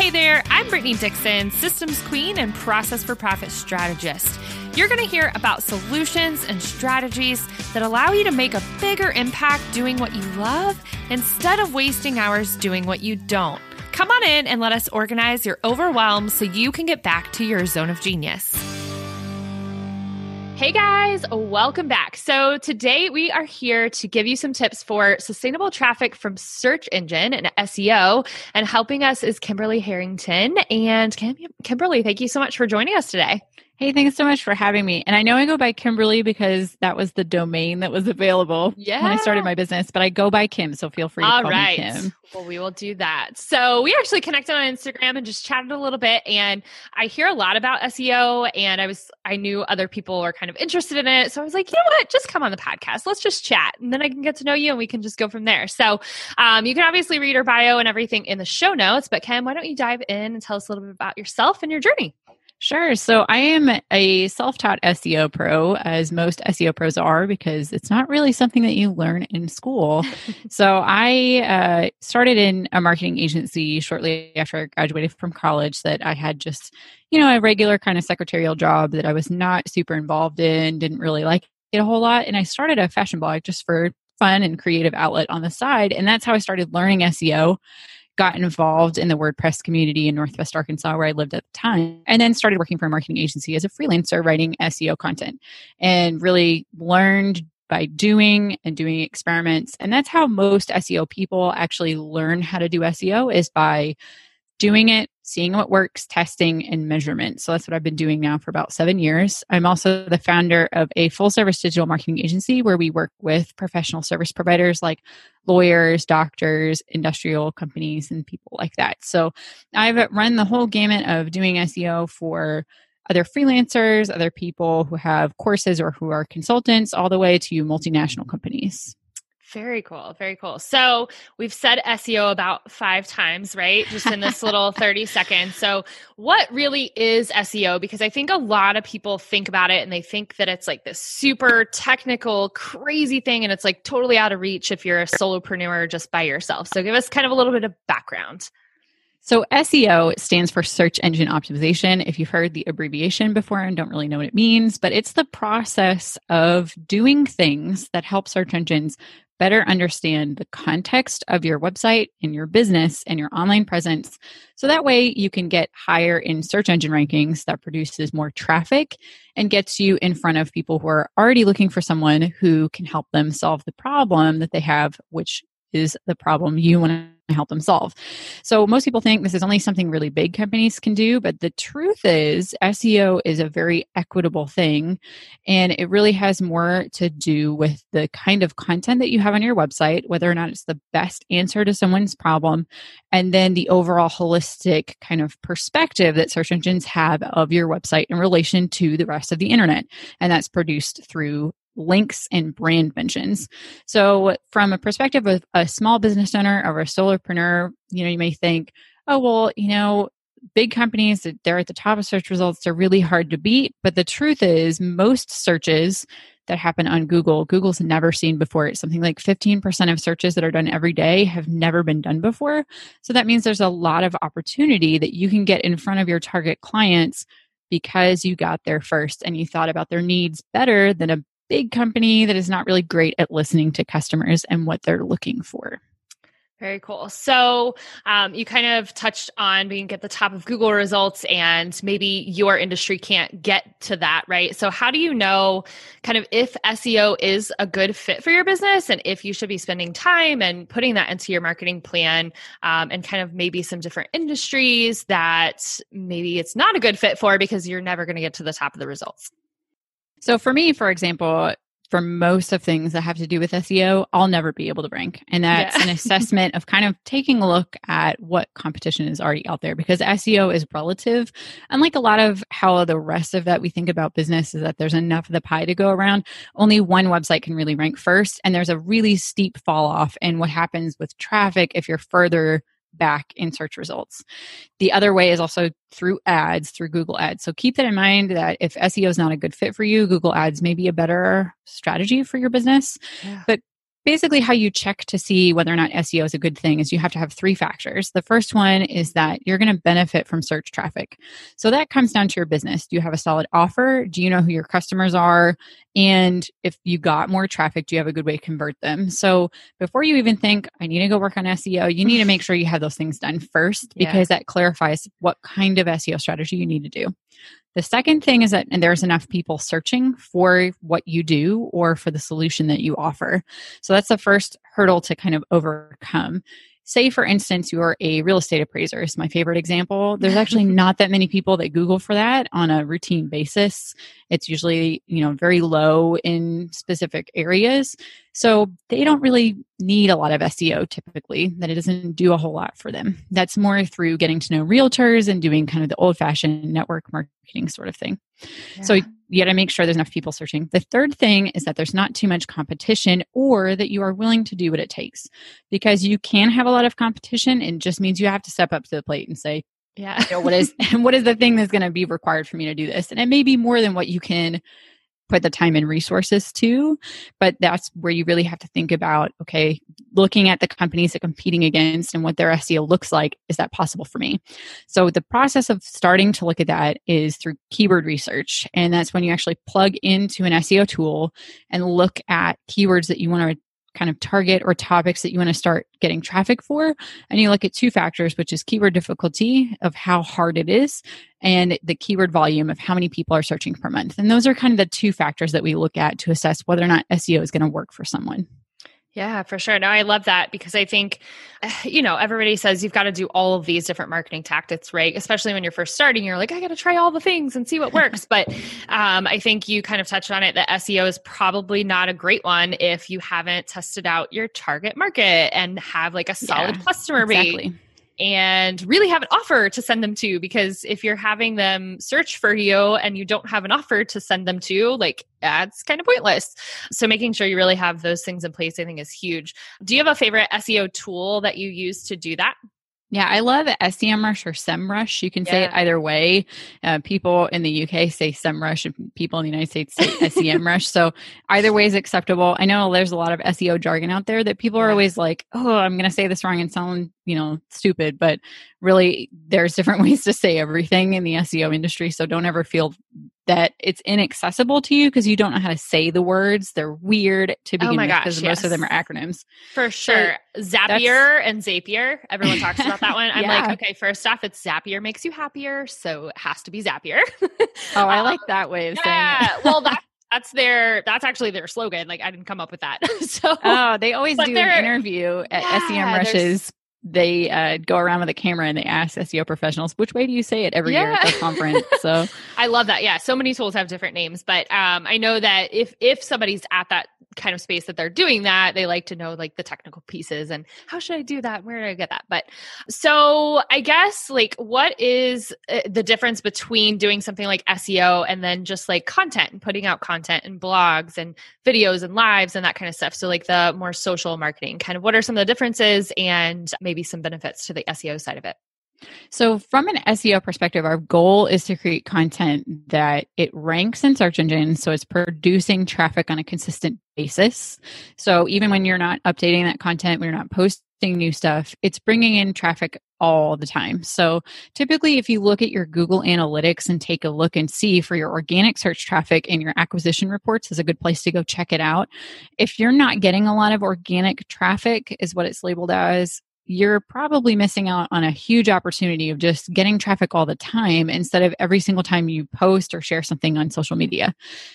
Hey there, I'm Brittany Dixon, Systems Queen and Process for Profit Strategist. You're going to hear about solutions and strategies that allow you to make a bigger impact doing what you love instead of wasting hours doing what you don't. Come on in and let us organize your overwhelm so you can get back to your zone of genius. Hey guys, welcome back. So, today we are here to give you some tips for sustainable traffic from search engine and SEO. And helping us is Kimberly Herrington. And Kim- Kimberly, thank you so much for joining us today. Hey, thanks so much for having me. And I know I go by Kimberly because that was the domain that was available yeah. when I started my business, but I go by Kim, so feel free to All call right. me Kim. All right. Well, we will do that. So we actually connected on Instagram and just chatted a little bit. And I hear a lot about SEO, and I was I knew other people were kind of interested in it, so I was like, you know what, just come on the podcast, let's just chat, and then I can get to know you, and we can just go from there. So um, you can obviously read her bio and everything in the show notes, but Kim, why don't you dive in and tell us a little bit about yourself and your journey? Sure. So I am a self taught SEO pro, as most SEO pros are, because it's not really something that you learn in school. so I uh, started in a marketing agency shortly after I graduated from college, that I had just, you know, a regular kind of secretarial job that I was not super involved in, didn't really like it a whole lot. And I started a fashion blog just for fun and creative outlet on the side. And that's how I started learning SEO got involved in the WordPress community in Northwest Arkansas, where I lived at the time, and then started working for a marketing agency as a freelancer writing SEO content and really learned by doing and doing experiments. And that's how most SEO people actually learn how to do SEO is by doing it, seeing what works, testing, and measurement. So that's what I've been doing now for about seven years. I'm also the founder of a full service digital marketing agency where we work with professional service providers like lawyers, doctors, industrial companies, and people like that. So I've run the whole gamut of doing SEO for other freelancers, other people who have courses or who are consultants, all the way to multinational companies. Very cool. Very cool. So we've said SEO about five times, right? Just in this little 30 seconds. So, what really is SEO? Because I think a lot of people think about it and they think that it's like this super technical, crazy thing, and it's like totally out of reach if you're a solopreneur just by yourself. So, give us kind of a little bit of background. So, SEO stands for search engine optimization. If you've heard the abbreviation before and don't really know what it means, but it's the process of doing things that help search engines better understand the context of your website and your business and your online presence. So that way you can get higher in search engine rankings that produces more traffic and gets you in front of people who are already looking for someone who can help them solve the problem that they have, which is the problem you want to help them solve. So most people think this is only something really big companies can do, but the truth is SEO is a very equitable thing and it really has more to do with the kind of content that you have on your website, whether or not it's the best answer to someone's problem, and then the overall holistic kind of perspective that search engines have of your website in relation to the rest of the internet. And that's produced through links and brand mentions. So, from a perspective of a small business owner or a solopreneur, you know, you may think, oh, well, you know, big companies, that they're at the top of search results, they're really hard to beat. But the truth is, most searches that happen on Google, Google's never seen before. It's something like 15% of searches that are done every day have never been done before. So that means there's a lot of opportunity that you can get in front of your target clients because you got there first and you thought about their needs better than a big company that is not really great at listening to customers and what they're looking for. Very cool. So um, you kind of touched on being at the top of Google results, and maybe your industry can't get to that, right? So how do you know kind of if SEO is a good fit for your business, and if you should be spending time and putting that into your marketing plan, um, and kind of maybe some different industries that maybe it's not a good fit for because you're never going to get to the top of the results? So for me, for example, for most of things that have to do with SEO, I'll never be able to rank. And that's yeah. an assessment of kind of taking a look at what competition is already out there because SEO is relative. Unlike a lot of how the rest of that we think about business is that there's enough of the pie to go around, only one website can really rank first. And there's a really steep fall off in what happens with traffic if you're further back in search results. The other way is also through ads, through Google Ads. So keep that in mind that if SEO is not a good fit for you, Google Ads may be a better strategy for your business. Yeah. But basically how you check to see whether or not SEO is a good thing is you have to have three factors. The first one is that you're going to benefit from search traffic. So that comes down to your business. Do you have a solid offer? Do you know who your customers are? And if you got more traffic, do you have a good way to convert them? So before you even think, I need to go work on SEO, you need to make sure you have those things done first because yeah. that clarifies what kind of SEO strategy you need to do. The second thing is that and there's enough people searching for what you do or for the solution that you offer. So that's the first hurdle to kind of overcome say for instance you're a real estate appraiser is my favorite example. There's actually not that many people that google for that on a routine basis. It's usually you know very low in specific areas so they don't really need a lot of seo typically that it doesn't do a whole lot for them that's more through getting to know realtors and doing kind of the old fashioned network marketing sort of thing yeah. so you got to make sure there's enough people searching. The third thing is that there's not too much competition or that you are willing to do what it takes because you can have a lot of competition and just means you have to step up to the plate and say, yeah, you know, what is what is the thing that's going to be required for me to do this? And it may be more than what you can put the time and resources to. But that's where you really have to think about okay, looking at the companies that competing against and what their SEO looks like, is that possible for me? So the process of starting to look at that is through keyword research. And that's when you actually plug into an SEO tool and look at keywords that you want to kind of target or topics that you want to start getting traffic for. And you look at two factors, which is keyword difficulty of how hard it is and the keyword volume of how many people are searching per month. And those are kind of the two factors that we look at to assess whether or not SEO is going to work for someone. Yeah, for sure. No, I love that because I think, you know, everybody says you've got to do all of these different marketing tactics, right? Especially when you're first starting, you're like, I got to try all the things and see what works. but um, I think you kind of touched on it that SEO is probably not a great one if you haven't tested out your target market and have like a solid yeah, customer exactly. And really have an offer to send them to because if you're having them search for you and you don't have an offer to send them to like that's kind of pointless. So making sure you really have those things in place i think is huge. Do you have a favorite seo tool that you use to do that yeah, I love SEMrush or SEMrush. You can yeah. say it either way. Uh, people in the UK say SEMrush, and people in the United States say SEMrush. So either way is acceptable. I know there's a lot of SEO jargon out there that people are always like, "Oh, I'm going to say this wrong and sound, you know, stupid," but really, there's different ways to say everything in the SEO industry. So don't ever feel that it's inaccessible to you because you don't know how to say the words. They're weird to oh begin oh with because yes. most of them are acronyms. For sure. Zapier and Zapier. Everyone talks about that one. I'm yeah. like, okay, first off, it's Zapier makes you happier, so it has to be Zapier. oh, I um, like that way of yeah, saying it. well, that that's their that's actually their slogan. Like I didn't come up with that. so Oh, they always do an interview at yeah, SEMrush's they uh, go around with a camera and they ask SEO professionals, which way do you say it every yeah. year at the conference? So I love that. Yeah. So many tools have different names, but um, I know that if, if somebody's at that kind of space that they're doing that, they like to know like the technical pieces and how should I do that? Where do I get that? But so I guess like what is uh, the difference between doing something like SEO and then just like content and putting out content and blogs and videos and lives and that kind of stuff? So like the more social marketing kind of what are some of the differences and maybe maybe some benefits to the SEO side of it? So, from an SEO perspective, our goal is to create content that it ranks in search engines. So, it's producing traffic on a consistent basis. So, even when you're not updating that content, when you're not posting new stuff, it's bringing in traffic all the time. So, typically, if you look at your Google Analytics and take a look and see for your organic search traffic and your acquisition reports is a good place to go check it out. If you're not getting a lot of organic traffic, is what it's labeled as, you're probably missing out on a huge opportunity of just getting traffic all the time instead of every single time you post or share something on social media.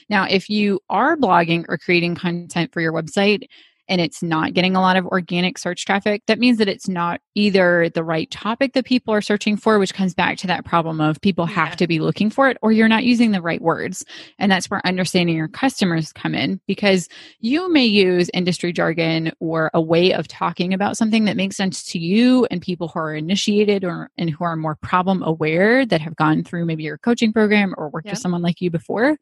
Now, if you are blogging or creating content for your website, and it's not getting a lot of organic search traffic, that means that it's not either the right topic that people are searching for, which comes back to that problem of people have yeah. to be looking for it, or you're not using the right words. And that's where understanding your customers come in because you may use industry jargon or a way of talking about something that makes sense to you and people who are initiated or and who are more problem aware that have gone through maybe your coaching program or worked yeah. with someone like you before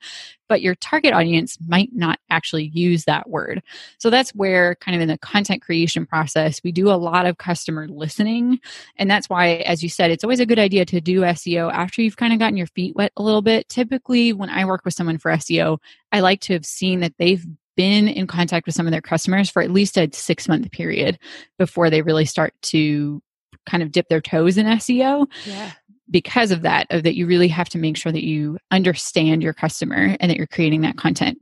but your target audience might not actually use that word. So that's where, kind of in the content creation process, we do a lot of customer listening. And that's why, as you said, it's always a good idea to do SEO after you've kind of gotten your feet wet a little bit. Typically, when I work with someone for SEO, I like to have seen that they've been in contact with some of their customers for at least a six month period before they really start to kind of dip their toes in SEO. Yeah because of that of that you really have to make sure that you understand your customer and that you're creating that content.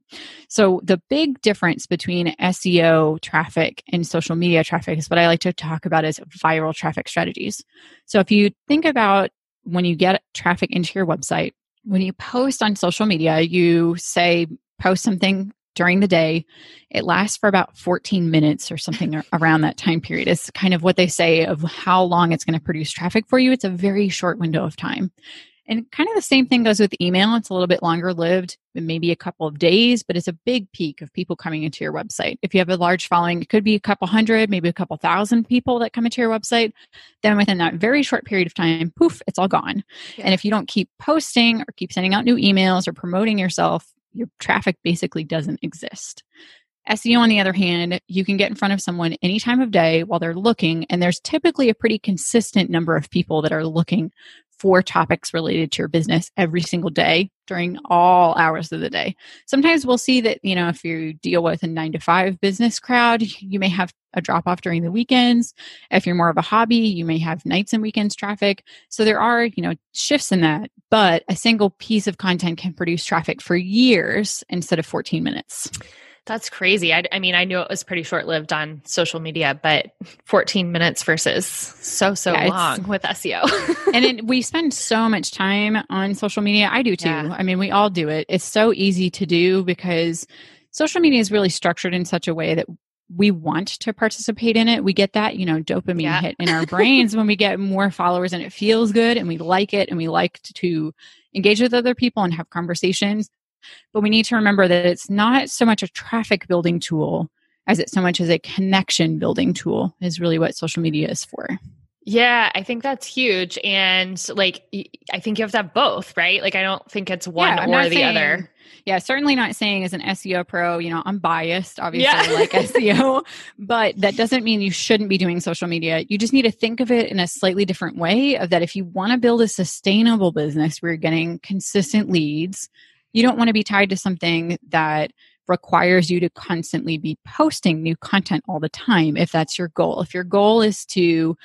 So the big difference between seo traffic and social media traffic is what i like to talk about as viral traffic strategies. So if you think about when you get traffic into your website when you post on social media you say post something during the day. It lasts for about 14 minutes or something around that time period. It's kind of what they say of how long it's going to produce traffic for you. It's a very short window of time. And kind of the same thing goes with email. It's a little bit longer lived, maybe a couple of days, but it's a big peak of people coming into your website. If you have a large following, it could be a couple hundred, maybe a couple thousand people that come into your website. Then within that very short period of time, poof, it's all gone. Yeah. And if you don't keep posting or keep sending out new emails or promoting yourself, your traffic basically doesn't exist. SEO, on the other hand, you can get in front of someone any time of day while they're looking, and there's typically a pretty consistent number of people that are looking for topics related to your business every single day during all hours of the day. Sometimes we'll see that, you know, if you deal with a nine to five business crowd, you may have a drop off during the weekends. If you're more of a hobby, you may have nights and weekends traffic. So there are, you know, shifts in that, but a single piece of content can produce traffic for years instead of 14 minutes. That's crazy. I, I, mean, I knew it was pretty short lived on social media, but 14 minutes versus so, so yeah, long with SEO. and it, we spend so much time on social media. I do too. Yeah. I mean, we all do it. It's so easy to do because social media is really structured in such a way that we want to participate in it. We get that, you know, dopamine yeah. hit in our brains when we get more followers and it feels good and we like it and we like to engage with other people and have conversations. But we need to remember that it's not so much a traffic building tool as it's so much as a connection building tool is really what social media is for. Yeah, I think that's huge. And like, I think you have to have both, right? Like, I don't think it's one yeah, or the saying, other. Yeah, certainly not saying as an SEO pro, you know, I'm biased, obviously, yeah. like SEO, but that doesn't mean you shouldn't be doing social media. You just need to think of it in a slightly different way of that if you want to build a sustainable business where you're getting consistent leads, you don't want to be tied to something that requires you to constantly be posting new content all the time if that's your goal. If your goal is to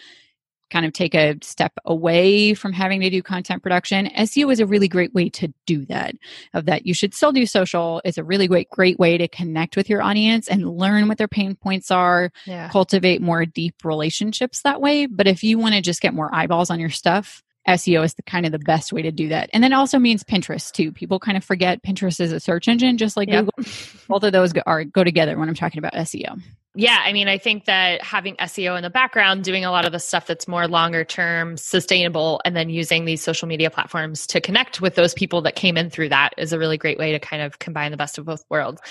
kind of take a step away from having to do content production seo is a really great way to do that of that you should still do social it's a really great great way to connect with your audience and learn what their pain points are yeah. cultivate more deep relationships that way but if you want to just get more eyeballs on your stuff SEO is the kind of the best way to do that. And then also means Pinterest too. People kind of forget Pinterest is a search engine, just like yep. Google. Both of those are, go together when I'm talking about SEO yeah, I mean, I think that having SEO in the background, doing a lot of the stuff that's more longer term, sustainable, and then using these social media platforms to connect with those people that came in through that is a really great way to kind of combine the best of both worlds.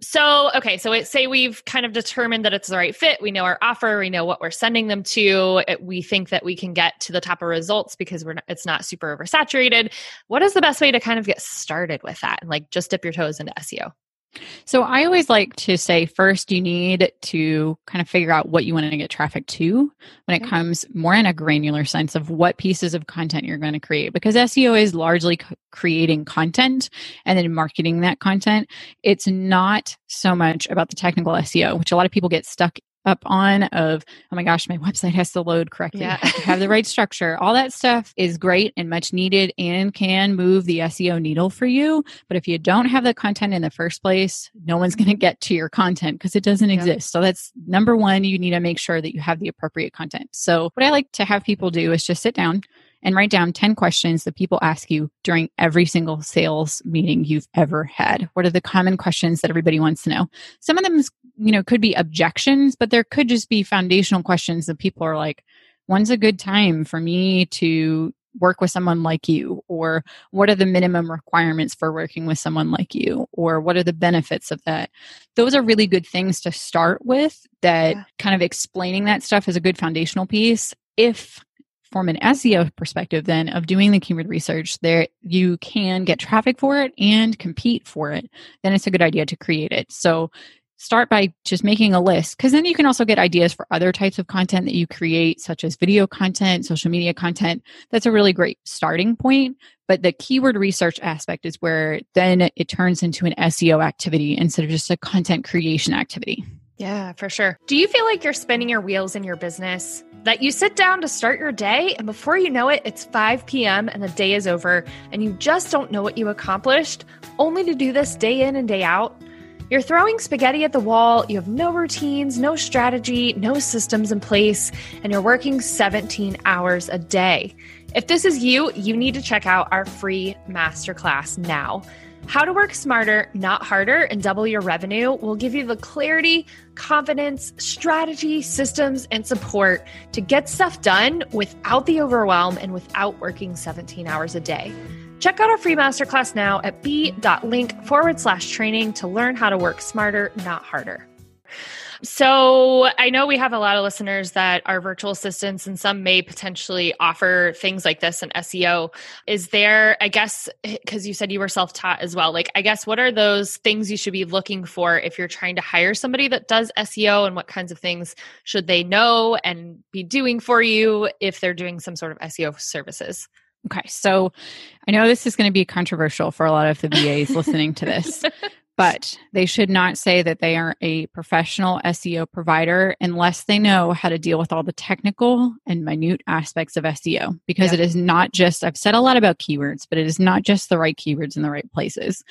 So, okay, so it, say we've kind of determined that it's the right fit. We know our offer, we know what we're sending them to. It, we think that we can get to the top of results because we're not, it's not super oversaturated. What is the best way to kind of get started with that and like just dip your toes into SEO? So I always like to say first you need to kind of figure out what you want to get traffic to when it comes more in a granular sense of what pieces of content you're going to create because SEO is largely creating content and then marketing that content. It's not so much about the technical SEO, which a lot of people get stuck up on of oh my gosh my website has to load correctly yeah. have, have the right structure all that stuff is great and much needed and can move the seo needle for you but if you don't have the content in the first place no one's going to mm-hmm. get to your content because it doesn't yeah. exist so that's number one you need to make sure that you have the appropriate content so what i like to have people do is just sit down and write down 10 questions that people ask you during every single sales meeting you've ever had. What are the common questions that everybody wants to know? Some of them you know, could be objections, but there could just be foundational questions that people are like, when's a good time for me to work with someone like you? Or what are the minimum requirements for working with someone like you? Or what are the benefits of that? Those are really good things to start with that yeah. kind of explaining that stuff is a good foundational piece. If from an SEO perspective then of doing the keyword research there you can get traffic for it and compete for it then it's a good idea to create it. So start by just making a list because then you can also get ideas for other types of content that you create such as video content social media content. That's a really great starting point but the keyword research aspect is where then it turns into an seo activity instead of just a content creation activity. Yeah for sure. Do you feel like you're spinning your wheels in your business? That you sit down to start your day and before you know it it's 5 p.m and the day is over and you just don't know what you accomplished only to do this day in and day out you're throwing spaghetti at the wall, you have no routines, no strategy, no systems in place, and you're working 17 hours a day. If this is you, you need to check out our free masterclass now. How to work smarter, not harder, and double your revenue will give you the clarity, confidence, strategy, systems, and support to get stuff done without the overwhelm and without working 17 hours a day. Check out our free masterclass now at b.link forward slash training to learn how to work smarter, not harder. So I know we have a lot of listeners that are virtual assistants and some may potentially offer things like this in SEO. Is there, I guess, because you said you were self taught as well, like, I guess, what are those things you should be looking for if you're trying to hire somebody that does SEO and what kinds of things should they know and be doing for you if they're doing some sort of SEO services? Okay, so I know this is going to be controversial for a lot of the VAs listening to this, but they should not say that they are a professional SEO provider unless they know how to deal with all the technical and minute aspects of SEO because it is not just, I've said a lot about keywords, but it is not just the right keywords in the right places.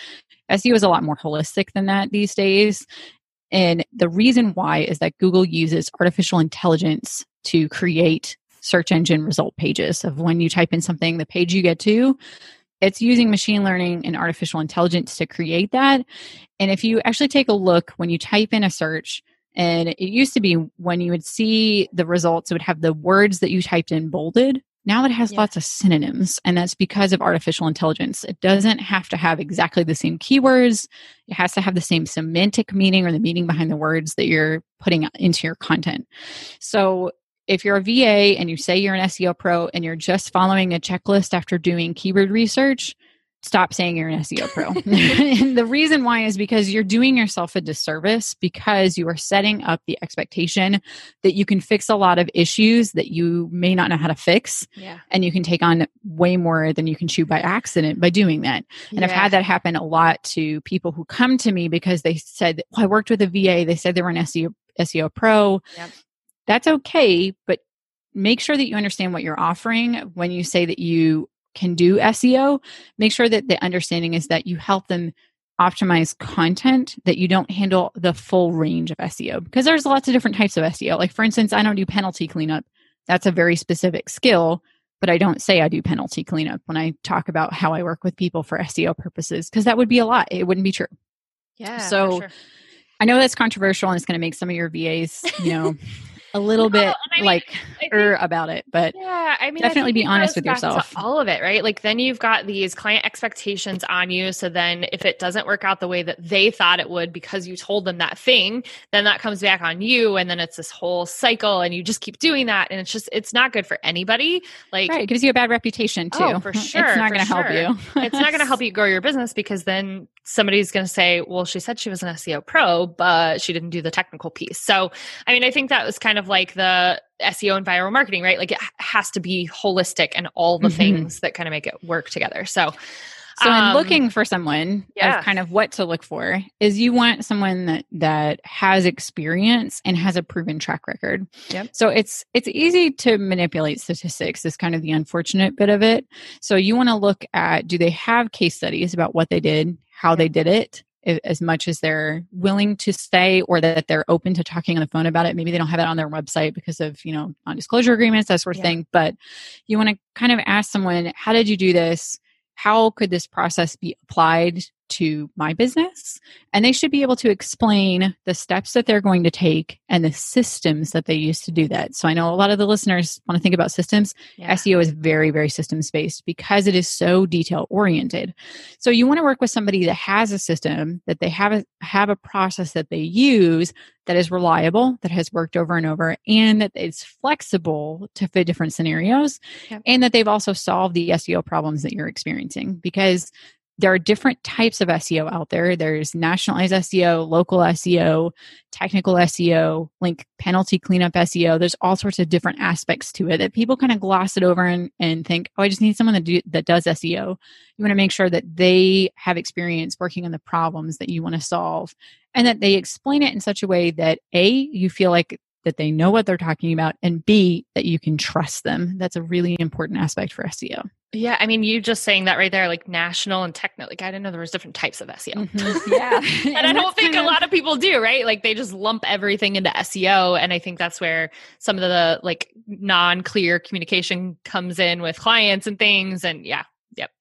SEO is a lot more holistic than that these days. And the reason why is that Google uses artificial intelligence to create search engine result pages of when you type in something, the page you get to, it's using machine learning and artificial intelligence to create that. And if you actually take a look when you type in a search, and it used to be when you would see the results, it would have the words that you typed in bolded. Now it has yeah. lots of synonyms, and that's because of artificial intelligence. It doesn't have to have exactly the same keywords. It has to have the same semantic meaning or the meaning behind the words that you're putting into your content. So if you're a VA and you say you're an SEO pro and you're just following a checklist after doing keyword research, stop saying you're an SEO pro. and the reason why is because you're doing yourself a disservice because you are setting up the expectation that you can fix a lot of issues that you may not know how to fix. Yeah. And you can take on way more than you can chew by accident by doing that. And yeah. I've had that happen a lot to people who come to me because they said, well, I worked with a VA. They said they were an SEO SEO pro. Yep that's okay, but make sure that you understand what you're offering when you say that you can do SEO. Make sure that the understanding is that you help them optimize content, that you don't handle the full range of SEO because there's lots of different types of SEO. Like, for instance, I don't do penalty cleanup. That's a very specific skill, but I don't say I do penalty cleanup when I talk about how I work with people for SEO purposes because that would be a lot. It wouldn't be true. Yeah. So sure. I know that's controversial and it's going to make some of your VAs, you know, a little no, bit I mean, like think, er about it, but yeah, I mean, definitely be honest with yourself. all of it, right? Like then you've got these client expectations on you. So then if it doesn't work out the way that they thought it would because you told them that thing, then that comes back on you. And then it's this whole cycle and you just keep doing that. And it's just, it's not good for anybody. Like right, it gives you a bad reputation too. Oh, for sure. It's not going to sure. help you. it's not going to help you grow your business because then somebody's going to say, well, she said she was an SEO pro, but she didn't do the technical piece. So, I mean, I think that was kind of like the SEO and viral marketing, right? Like it has to be holistic and all the mm-hmm. things that kind of make it work together. So, so um, in looking for someone yeah. kind of what to look for is you want someone that that has experience and has a proven track record. Yep. So it's it's easy to manipulate statistics is kind of the unfortunate bit of it. So you want to look at do they have case studies about what they did, how they did it, as much as they're willing to say or that they're open to talking on the phone about it. Maybe they don't have it on their website because of, you know, non-disclosure agreements, that sort of yeah. thing. But you want to kind of ask someone, how did you do this? How could this process be applied to my business and they should be able to explain the steps that they're going to take and the systems that they use to do that. So I know a lot of the listeners want to think about systems. Yeah. SEO is very, very systems based because it is so detail oriented. So you want to work with somebody that has a system, that they have a, have a process that they use that is reliable, that has worked over and over, and that it's flexible to fit different scenarios, yep. and that they've also solved the SEO problems that you're experiencing. Because there are different types of SEO out there. There's nationalized SEO, local SEO, technical SEO, link penalty cleanup SEO. There's all sorts of different aspects to it that people kind of gloss it over and, and think, oh, I just need someone that, do, that does SEO. You want to make sure that they have experience working on the problems that you want to solve and that they explain it in such a way that A, you feel like that they know what they're talking about, and B, that you can trust them. That's a really important aspect for SEO. Yeah, I mean, you just saying that right there, like national and technical. Like, I didn't know there was different types of SEO. Mm-hmm. Yeah, and, and I don't think a lot of people do, right? Like, they just lump everything into SEO, and I think that's where some of the like non-clear communication comes in with clients and things. And yeah, Yep.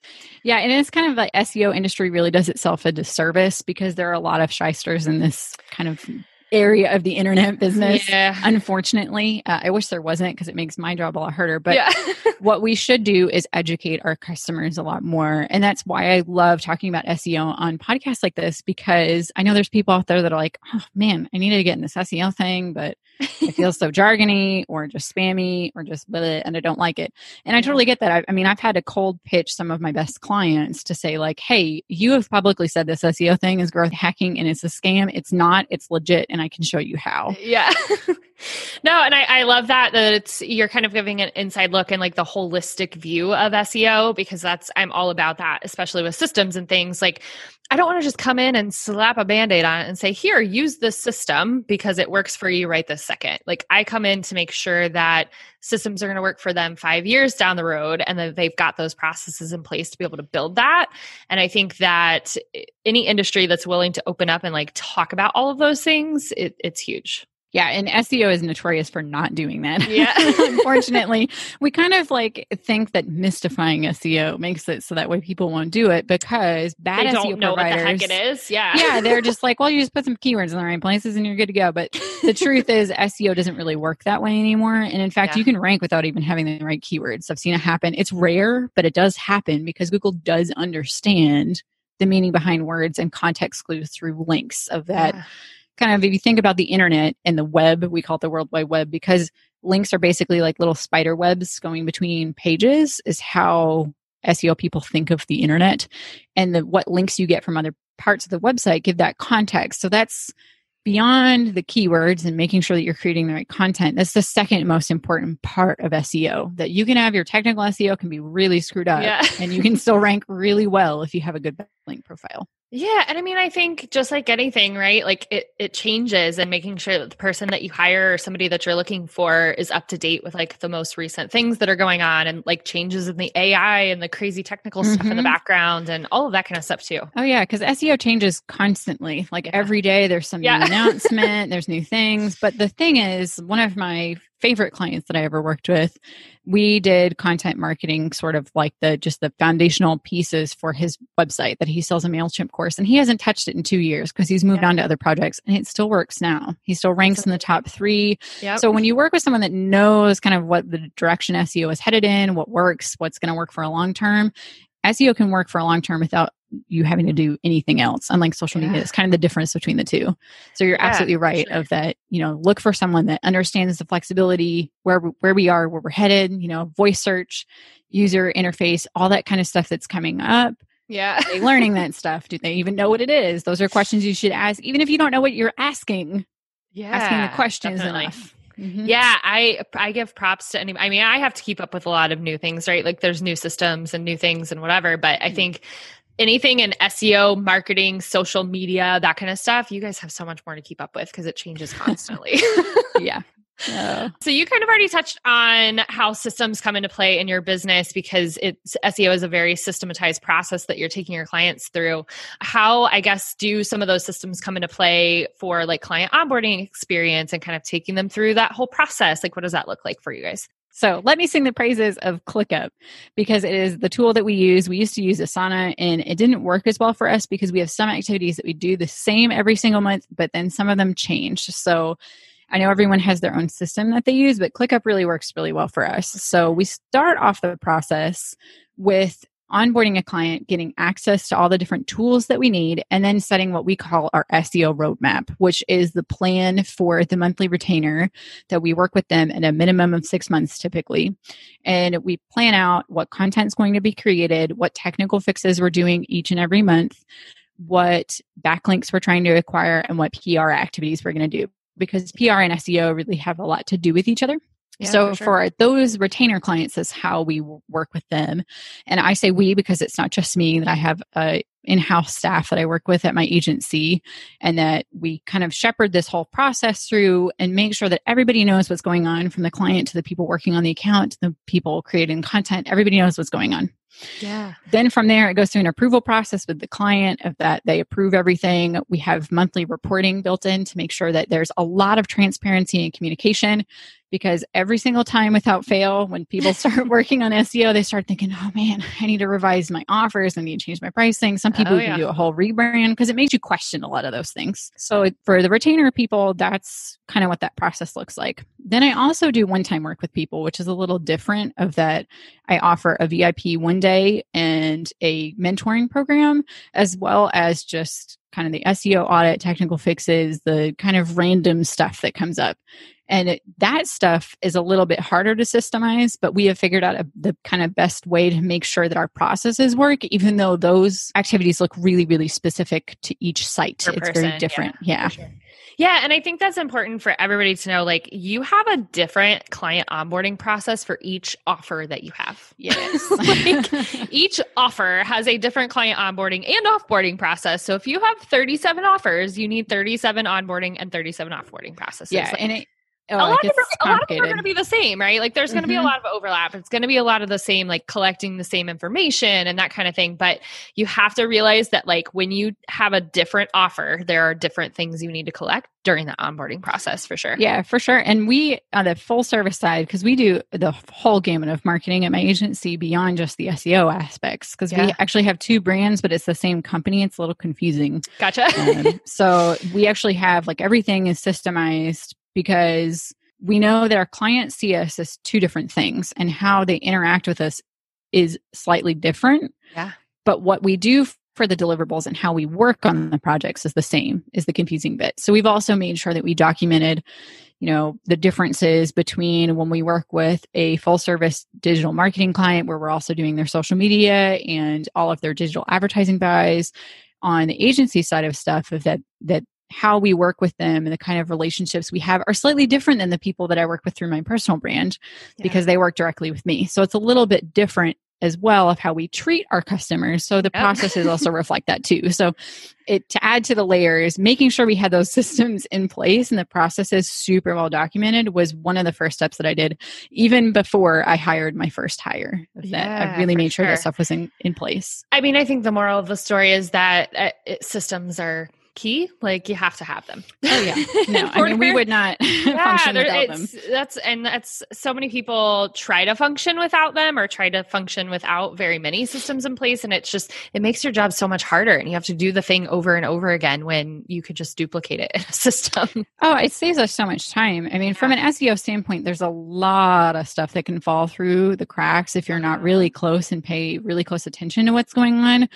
Yeah, and it's kind of like SEO industry really does itself a disservice because there are a lot of shysters in this kind of area of the internet business. Yeah. Unfortunately, uh, I wish there wasn't because it makes my job a lot harder. But yeah. what we should do is educate our customers a lot more. And that's why I love talking about SEO on podcasts like this because I know there's people out there that are like, oh man, I need to get in this SEO thing, but it feels so jargony or just spammy or just bleh, and I don't like it. And I totally get that. I, I, mean, I've had to cold pitch some of my best clients to say, like, hey, you have publicly said this SEO thing is growth hacking and it's a scam. It's not, it's legit, and I can show you how. Yeah. no, and I, I love that that it's you're kind of giving an inside look and like the holistic view of SEO because that's I'm all about that, especially with systems and things. Like I don't want to just come in and slap a band-aid on it and say, here, use this system because it works for you right this second. Like I come in to make sure that systems are going to work for them five years down the road and that they've got those processes in place to be able to build that. And I think that eh, any industry that's willing to open up and like talk about all of those things, it, it's huge. Yeah, and SEO is notorious for not doing that. Yeah. Unfortunately, we kind of like think that mystifying SEO makes it so that way people won't do it because bad they SEO don't know providers, what the heck it is. Yeah. Yeah, they're just like, well, you just put some keywords in the right places and you're good to go. But the truth is SEO doesn't really work that way anymore. And in fact, yeah. you can rank without even having the right keywords. I've seen it happen. It's rare, but it does happen because Google does understand the meaning behind words and context clues through links of that. Yeah kind of if you think about the internet and the web, we call it the World Wide Web because links are basically like little spider webs going between pages is how SEO people think of the internet and the what links you get from other parts of the website give that context. So that's beyond the keywords and making sure that you're creating the right content. That's the second most important part of SEO. That you can have your technical SEO can be really screwed up yeah. and you can still rank really well if you have a good link profile. Yeah, and I mean I think just like anything, right? Like it it changes and making sure that the person that you hire or somebody that you're looking for is up to date with like the most recent things that are going on and like changes in the AI and the crazy technical mm-hmm. stuff in the mm-hmm. background and all of that kind of stuff too. Oh yeah, cuz SEO changes constantly. Like yeah. every day there's some yeah. new announcement, there's new things, but the thing is one of my favorite clients that I ever worked with, we did content marketing sort of like the just the foundational pieces for his website that he sells a MailChimp course. And he hasn't touched it in two years because he's moved yeah. on to other projects and it still works now. He still ranks in the top three. Yep. So when you work with someone that knows kind of what the direction SEO is headed in, what works, what's going to work for a long term, SEO can work for a long term without you having to do anything else. Unlike social yeah. media, it's kind of the difference between the two. So you're yeah, absolutely right sure. of that. You know, look for someone that understands the flexibility where where we are, where we're headed. You know, voice search, user interface, all that kind of stuff that's coming up. Yeah, they learning that stuff? Do they even know what it is? Those are questions you should ask, even if you don't know what you're asking. Yeah, asking the questions is enough. Mm-hmm. Yeah, I I give props to any. I mean, I have to keep up with a lot of new things, right? Like there's new systems and new things and whatever. But I mm-hmm. think anything in SEO, marketing, social media, that kind of stuff, you guys have so much more to keep up with because it changes constantly. yeah. So you kind of already touched on how systems come into play in your business because it's SEO is a very systematized process that you're taking your clients through. How I guess do some of those systems come into play for like client onboarding experience and kind of taking them through that whole process? Like what does that look like for you guys? So let me sing the praises of ClickUp because it is the tool that we use. We used to use Asana and it didn't work as well for us because we have some activities that we do the same every single month, but then some of them change. So I know everyone has their own system that they use, but ClickUp really works really well for us. So we start off the process with onboarding a client, getting access to all the different tools that we need, and then setting what we call our SEO roadmap, which is the plan for the monthly retainer that we work with them at a minimum of six months typically. And we plan out what content is going to be created, what technical fixes we're doing each and every month, what backlinks we're trying to acquire, and what PR activities we're going to do. Because PR and SEO really have a lot to do with each other. Yeah, so for, sure. for, those retainer clients is how we work with them and i say we because it's not just me that i have a in-house staff that i work with at my agency and that we kind of shepherd this whole process through and make sure that everybody knows what's going on from the client to the people working on the account to the people creating content everybody knows what's going on yeah. Then from there, it goes through an approval process with the client of that they approve everything. We have monthly reporting built in to make sure that there's a lot of transparency and communication because every single time without fail, when people start working on SEO, they start thinking, oh man, I need to revise my offers. I need to change my pricing. Some people oh, yeah. do a whole rebrand because it makes you question a lot of those things. So for the retainer people, that's kind of what that process looks like. Then I also do one time work with people, which is a little different of that. I offer a VIP one day and a mentoring program, as well as just kind of the SEO audit, technical fixes, the kind of random stuff that comes up. And it, that stuff is a little bit harder to systemize, but we have figured out a, the kind of best way to make sure that our processes work, even though those activities look really, really specific to each site. Per it's person, very different. Yeah. yeah. Yeah. And I think that's important for everybody to know. Like, you have a different client onboarding process for each offer that you have. Yes. like, each offer has a different client onboarding and offboarding process. So if you have 37 offers, you need 37 onboarding and 37 offboarding processes. Yeah. Like, and it, Oh, a, lot of them, a lot of them are going to be the same, right? Like there's going to mm-hmm. be a mm-hmm. lot of overlap. It's going to be a lot of the same, like collecting the same information and that kind of thing. But you have to realize that, like, when you have a different offer, there are different things you need to collect during the onboarding process for sure. Yeah, for sure. And we, on the full service side, because we do the whole gamut of marketing at my agency beyond just the SEO aspects, because yeah. we actually have two brands, but it's the same company. It's a little confusing. Gotcha. um, so we actually have like everything is systemized because we know that our clients see us as two different things and how they interact with us is slightly different. Yeah. But what we do for the deliverables and how we work on the projects is the same is the confusing bit. So we've also made sure that we documented, you know, the differences between when we work with a full service digital marketing client where we're also doing their social media and all of their digital advertising buys on the agency side of stuff of that that how we work with them and the kind of relationships we have are slightly different than the people that I work with through my personal brand yeah. because they work directly with me. So it's a little bit different as well of how we treat our customers. So the yep. processes also reflect that too. So it to add to the layers, making sure we had those systems in place and the processes super well documented was one of the first steps that I did even before I hired my first hire. That yeah, I really made sure, sure that stuff was in, in place. I mean, I think the moral of the story is that uh, it, systems are key. Like you have to have them. Oh yeah, no, I mean we would not yeah, function without them. That's and that's so many people try to function without them or try to function without very many systems in place, and it's just it makes your job so much harder, and you have to do the thing over and over again when you could just duplicate it in a system. Oh, it saves us so much time. I mean, yeah. from an SEO standpoint, there's a lot of stuff that can fall through the cracks if you're not really mm-hmm. close and pay really close attention to what's going on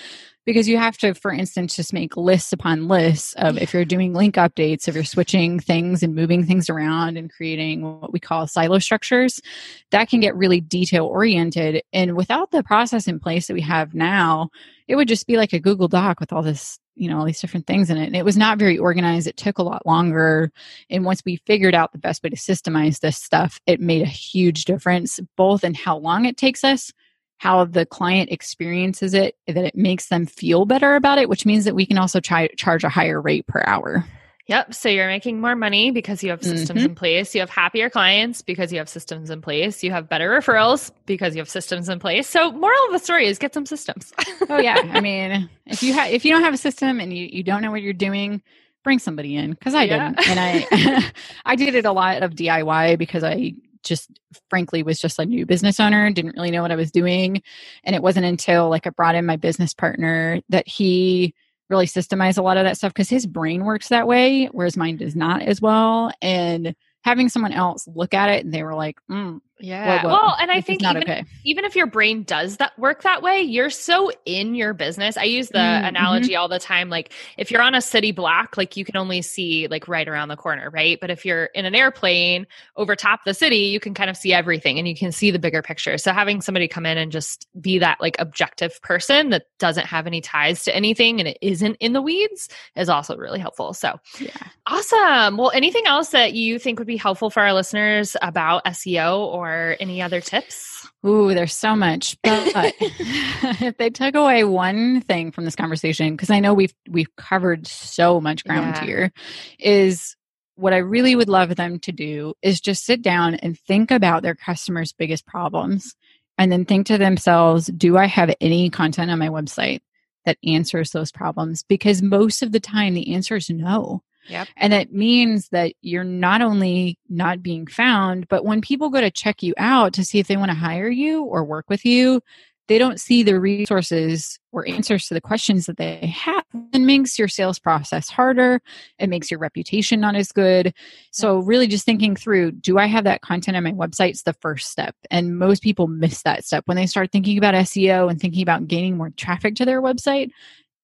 because you have to for instance just make lists upon lists of if you're doing link updates if you're switching things and moving things around and creating what we call silo structures that can get really detail oriented. And without the process in place that we have now it would just be like a google doc with all this you know all these different things in it. And it was not very organized. It took a lot longer. And once we figured out the best way to systemize this stuff it made a huge difference both in how long it takes us how the client experiences it, that it makes them feel better about it, which means that we can also try, charge a higher rate per hour. Yep. So you're making more money because you have systems mm-hmm. in place. You have happier clients because you have systems in place. You have better referrals because you have systems in place. So moral of the story is get some systems. oh yeah. I mean, if you have if you don't have a system and you, you don't know what you're doing, bring somebody in because I yeah. didn't. And I I did it a lot of DIY because I just frankly was just a new business owner, didn't really know what I was doing. And it wasn't until like I brought in my business partner that he really systemized a lot of that stuff because his brain works that way, whereas mine does not as well. And having someone else look at it and they were like, mm, yeah. Whoa, whoa. Well, and I think even, okay. even if your brain does that work that way, you're so in your business. I use the mm-hmm. analogy all the time. Like if you're on a city block, like you can only see like right around the corner, right? But if you're in an airplane over top the city, you can kind of see everything and you can see the bigger picture. So having somebody come in and just be that like objective person that doesn't have any ties to anything and it isn't in the weeds is also really helpful. So yeah. Awesome. Well, anything else that you think would be helpful for our listeners about SEO or or any other tips? Ooh, there's so much. But if they took away one thing from this conversation, because I know we've we've covered so much ground yeah. here, is what I really would love them to do is just sit down and think about their customers' biggest problems and then think to themselves, do I have any content on my website that answers those problems? Because most of the time the answer is no. Yep. And it means that you're not only not being found, but when people go to check you out to see if they want to hire you or work with you, they don't see the resources or answers to the questions that they have. It makes your sales process harder. It makes your reputation not as good. So, really, just thinking through do I have that content on my website? Is the first step. And most people miss that step. When they start thinking about SEO and thinking about gaining more traffic to their website,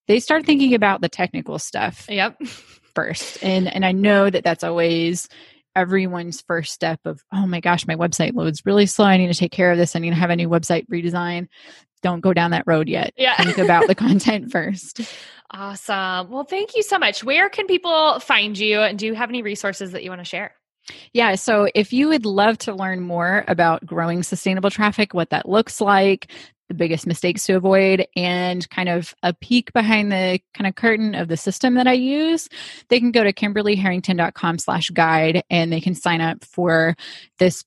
they start thinking about the technical stuff. Yep. first. And and I know that that's always everyone's first step of oh my gosh my website loads really slow. I need to take care of this. I need to have a new website redesign. Don't go down that road yet. Yeah. Think about the content first. Awesome. Well thank you so much. Where can people find you? And do you have any resources that you want to share? Yeah. So if you would love to learn more about growing sustainable traffic, what that looks like, the biggest mistakes to avoid and kind of a peek behind the kind of curtain of the system that I use, they can go to kimberlyherrington.com slash guide and they can sign up for this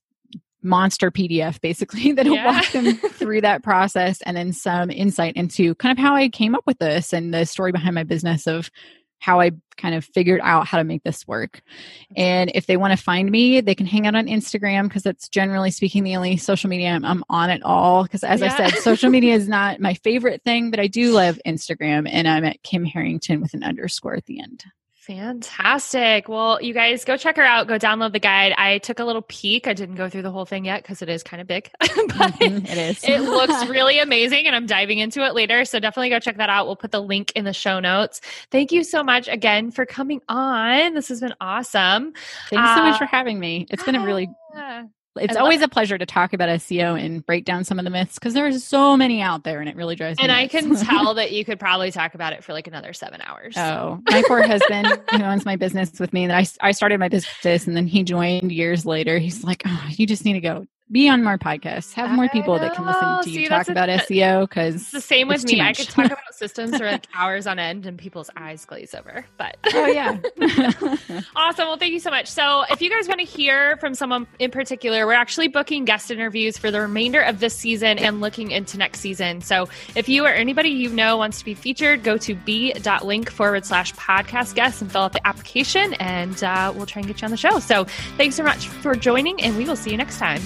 monster PDF basically that'll yeah. walk them through that process and then some insight into kind of how I came up with this and the story behind my business of how I kind of figured out how to make this work. Mm-hmm. And if they want to find me, they can hang out on Instagram because that's generally speaking the only social media I'm, I'm on at all. Because as yeah. I said, social media is not my favorite thing, but I do love Instagram and I'm at Kim Herrington with an underscore at the end. Fantastic. Well, you guys go check her out. Go download the guide. I took a little peek. I didn't go through the whole thing yet because it is kind of big, but mm-hmm, it is. it looks really amazing and I'm diving into it later. So definitely go check that out. We'll put the link in the show notes. Thank you so much again for coming on. This has been awesome. Thanks uh, so much uh, for having me. It's been a really it's always a pleasure to talk about SEO and break down some of the myths because there's so many out there and it really drives and me. And I can tell that you could probably talk about it for like another seven hours. Oh, my poor husband who owns my business with me that I, I started my business and then he joined years later. He's like, oh, you just need to go be on more podcasts. Have more people that can listen to you talk about SEO because it's the same with me. I could talk about systems for like hours on end and people's eyes glaze over. But oh yeah, awesome. Well, thank you so much. So if you guys want to hear from someone in particular, we're actually booking guest interviews for the remainder of this season and looking into next season. So if you or anybody you know wants to be featured, go to b.link forward slash podcast guest and fill out the application, and uh, we'll try and get you on the show. So thanks so much for joining, and we will see you next time.